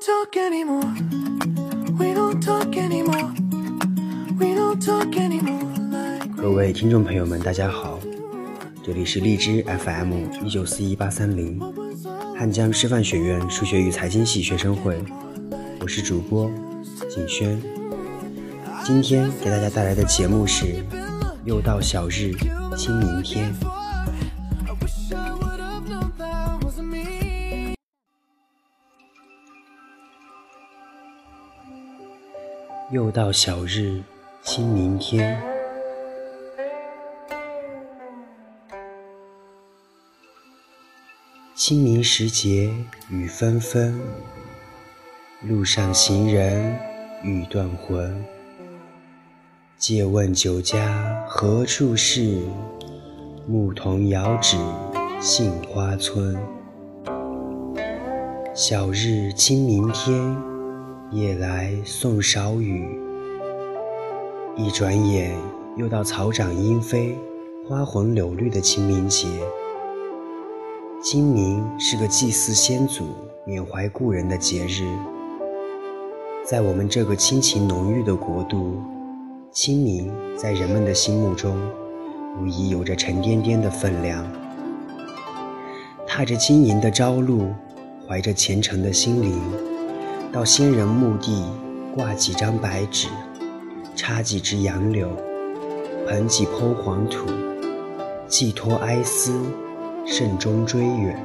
talk anymore. We don't talk anymore. We don't talk anymore 各位听众朋友们，大家好，这里是荔枝 FM 一九四一八三零，汉江师范学院数学与财经系学生会，我是主播景轩。今天给大家带来的节目是：又到小日，清明天。又到小日，清明天。清明时节雨纷纷，路上行人欲断魂。借问酒家何处是？牧童遥指杏花村。小日清明天，夜来送少雨。一转眼又到草长莺飞、花红柳绿的清明节。清明是个祭祀先祖、缅怀故人的节日，在我们这个亲情浓郁的国度，清明在人们的心目中，无疑有着沉甸甸的分量。踏着晶莹的朝露，怀着虔诚的心灵，到先人墓地挂几张白纸，插几枝杨柳，捧几抔黄土，寄托哀思，慎终追远。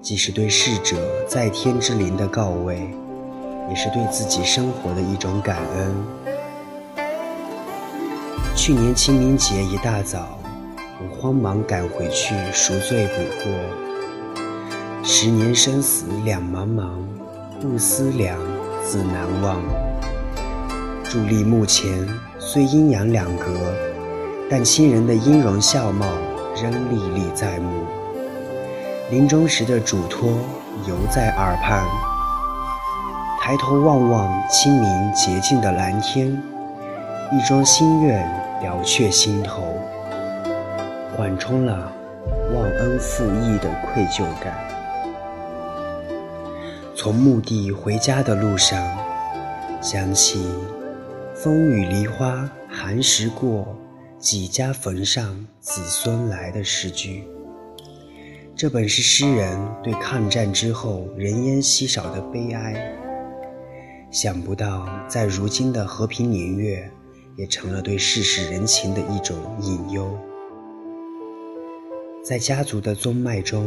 既是对逝者在天之灵的告慰，也是对自己生活的一种感恩。去年清明节一大早，我慌忙赶回去赎罪补过。十年生死两茫茫，不思量，自难忘。伫立墓前，虽阴阳两隔，但亲人的音容笑貌仍历历在目。临终时的嘱托犹在耳畔。抬头望望清明洁净的蓝天，一桩心愿了却心头，缓冲了忘恩负义的愧疚感。从墓地回家的路上，想起“风雨梨花寒食过，几家坟上子孙来”的诗句。这本是诗人对抗战之后人烟稀少的悲哀。想不到，在如今的和平年月，也成了对世事人情的一种隐忧。在家族的宗脉中，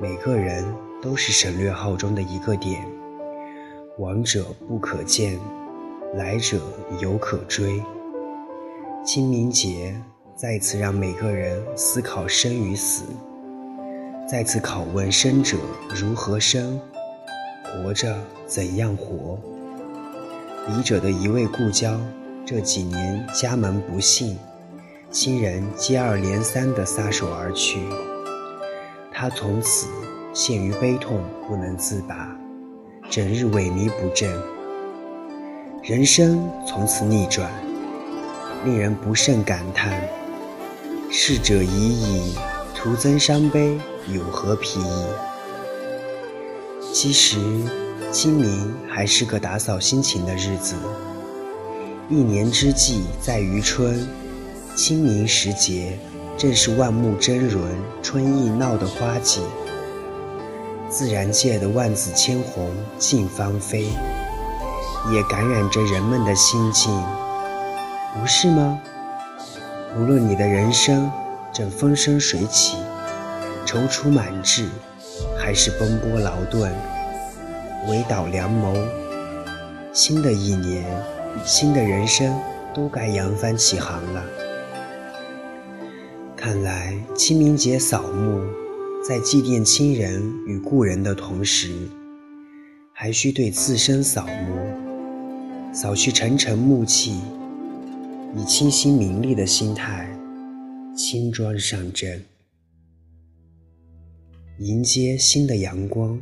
每个人都是省略号中的一个点，往者不可见，来者犹可追。清明节再次让每个人思考生与死，再次拷问生者如何生，活着怎样活。笔者的一位故交，这几年家门不幸，亲人接二连三地撒手而去，他从此陷于悲痛不能自拔，整日萎靡不振，人生从此逆转，令人不胜感叹：逝者已矣，徒增伤悲，有何裨益？其实。清明还是个打扫心情的日子。一年之计在于春，清明时节正是万木争伦、春意闹的花季。自然界的万紫千红尽芳菲，也感染着人们的心境，不是吗？无论你的人生正风生水起、踌躇满志，还是奔波劳顿。围岛良谋，新的一年，新的人生都该扬帆起航了。看来清明节扫墓，在祭奠亲人与故人的同时，还需对自身扫墓，扫去沉沉暮气，以清新明丽的心态，轻装上阵，迎接新的阳光。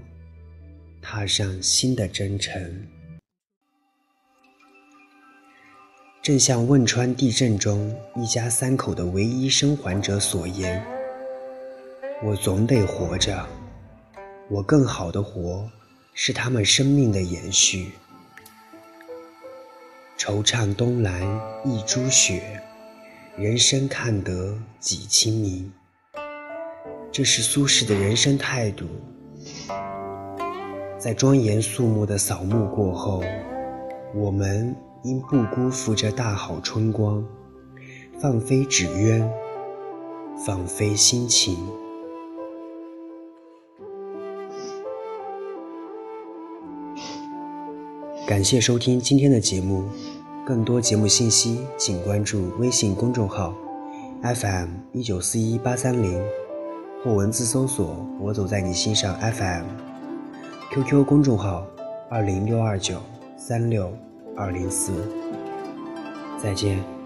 踏上新的征程，正像汶川地震中一家三口的唯一生还者所言：“我总得活着，我更好的活，是他们生命的延续。惆怅东来一株雪，人生看得几清明。这是苏轼的人生态度。在庄严肃穆的扫墓过后，我们应不辜负这大好春光，放飞纸鸢，放飞心情。感谢收听今天的节目，更多节目信息请关注微信公众号 FM 一九四一八三零，或文字搜索“我走在你心上 FM”，QQ 公众号二零六二九三六二零四。再见。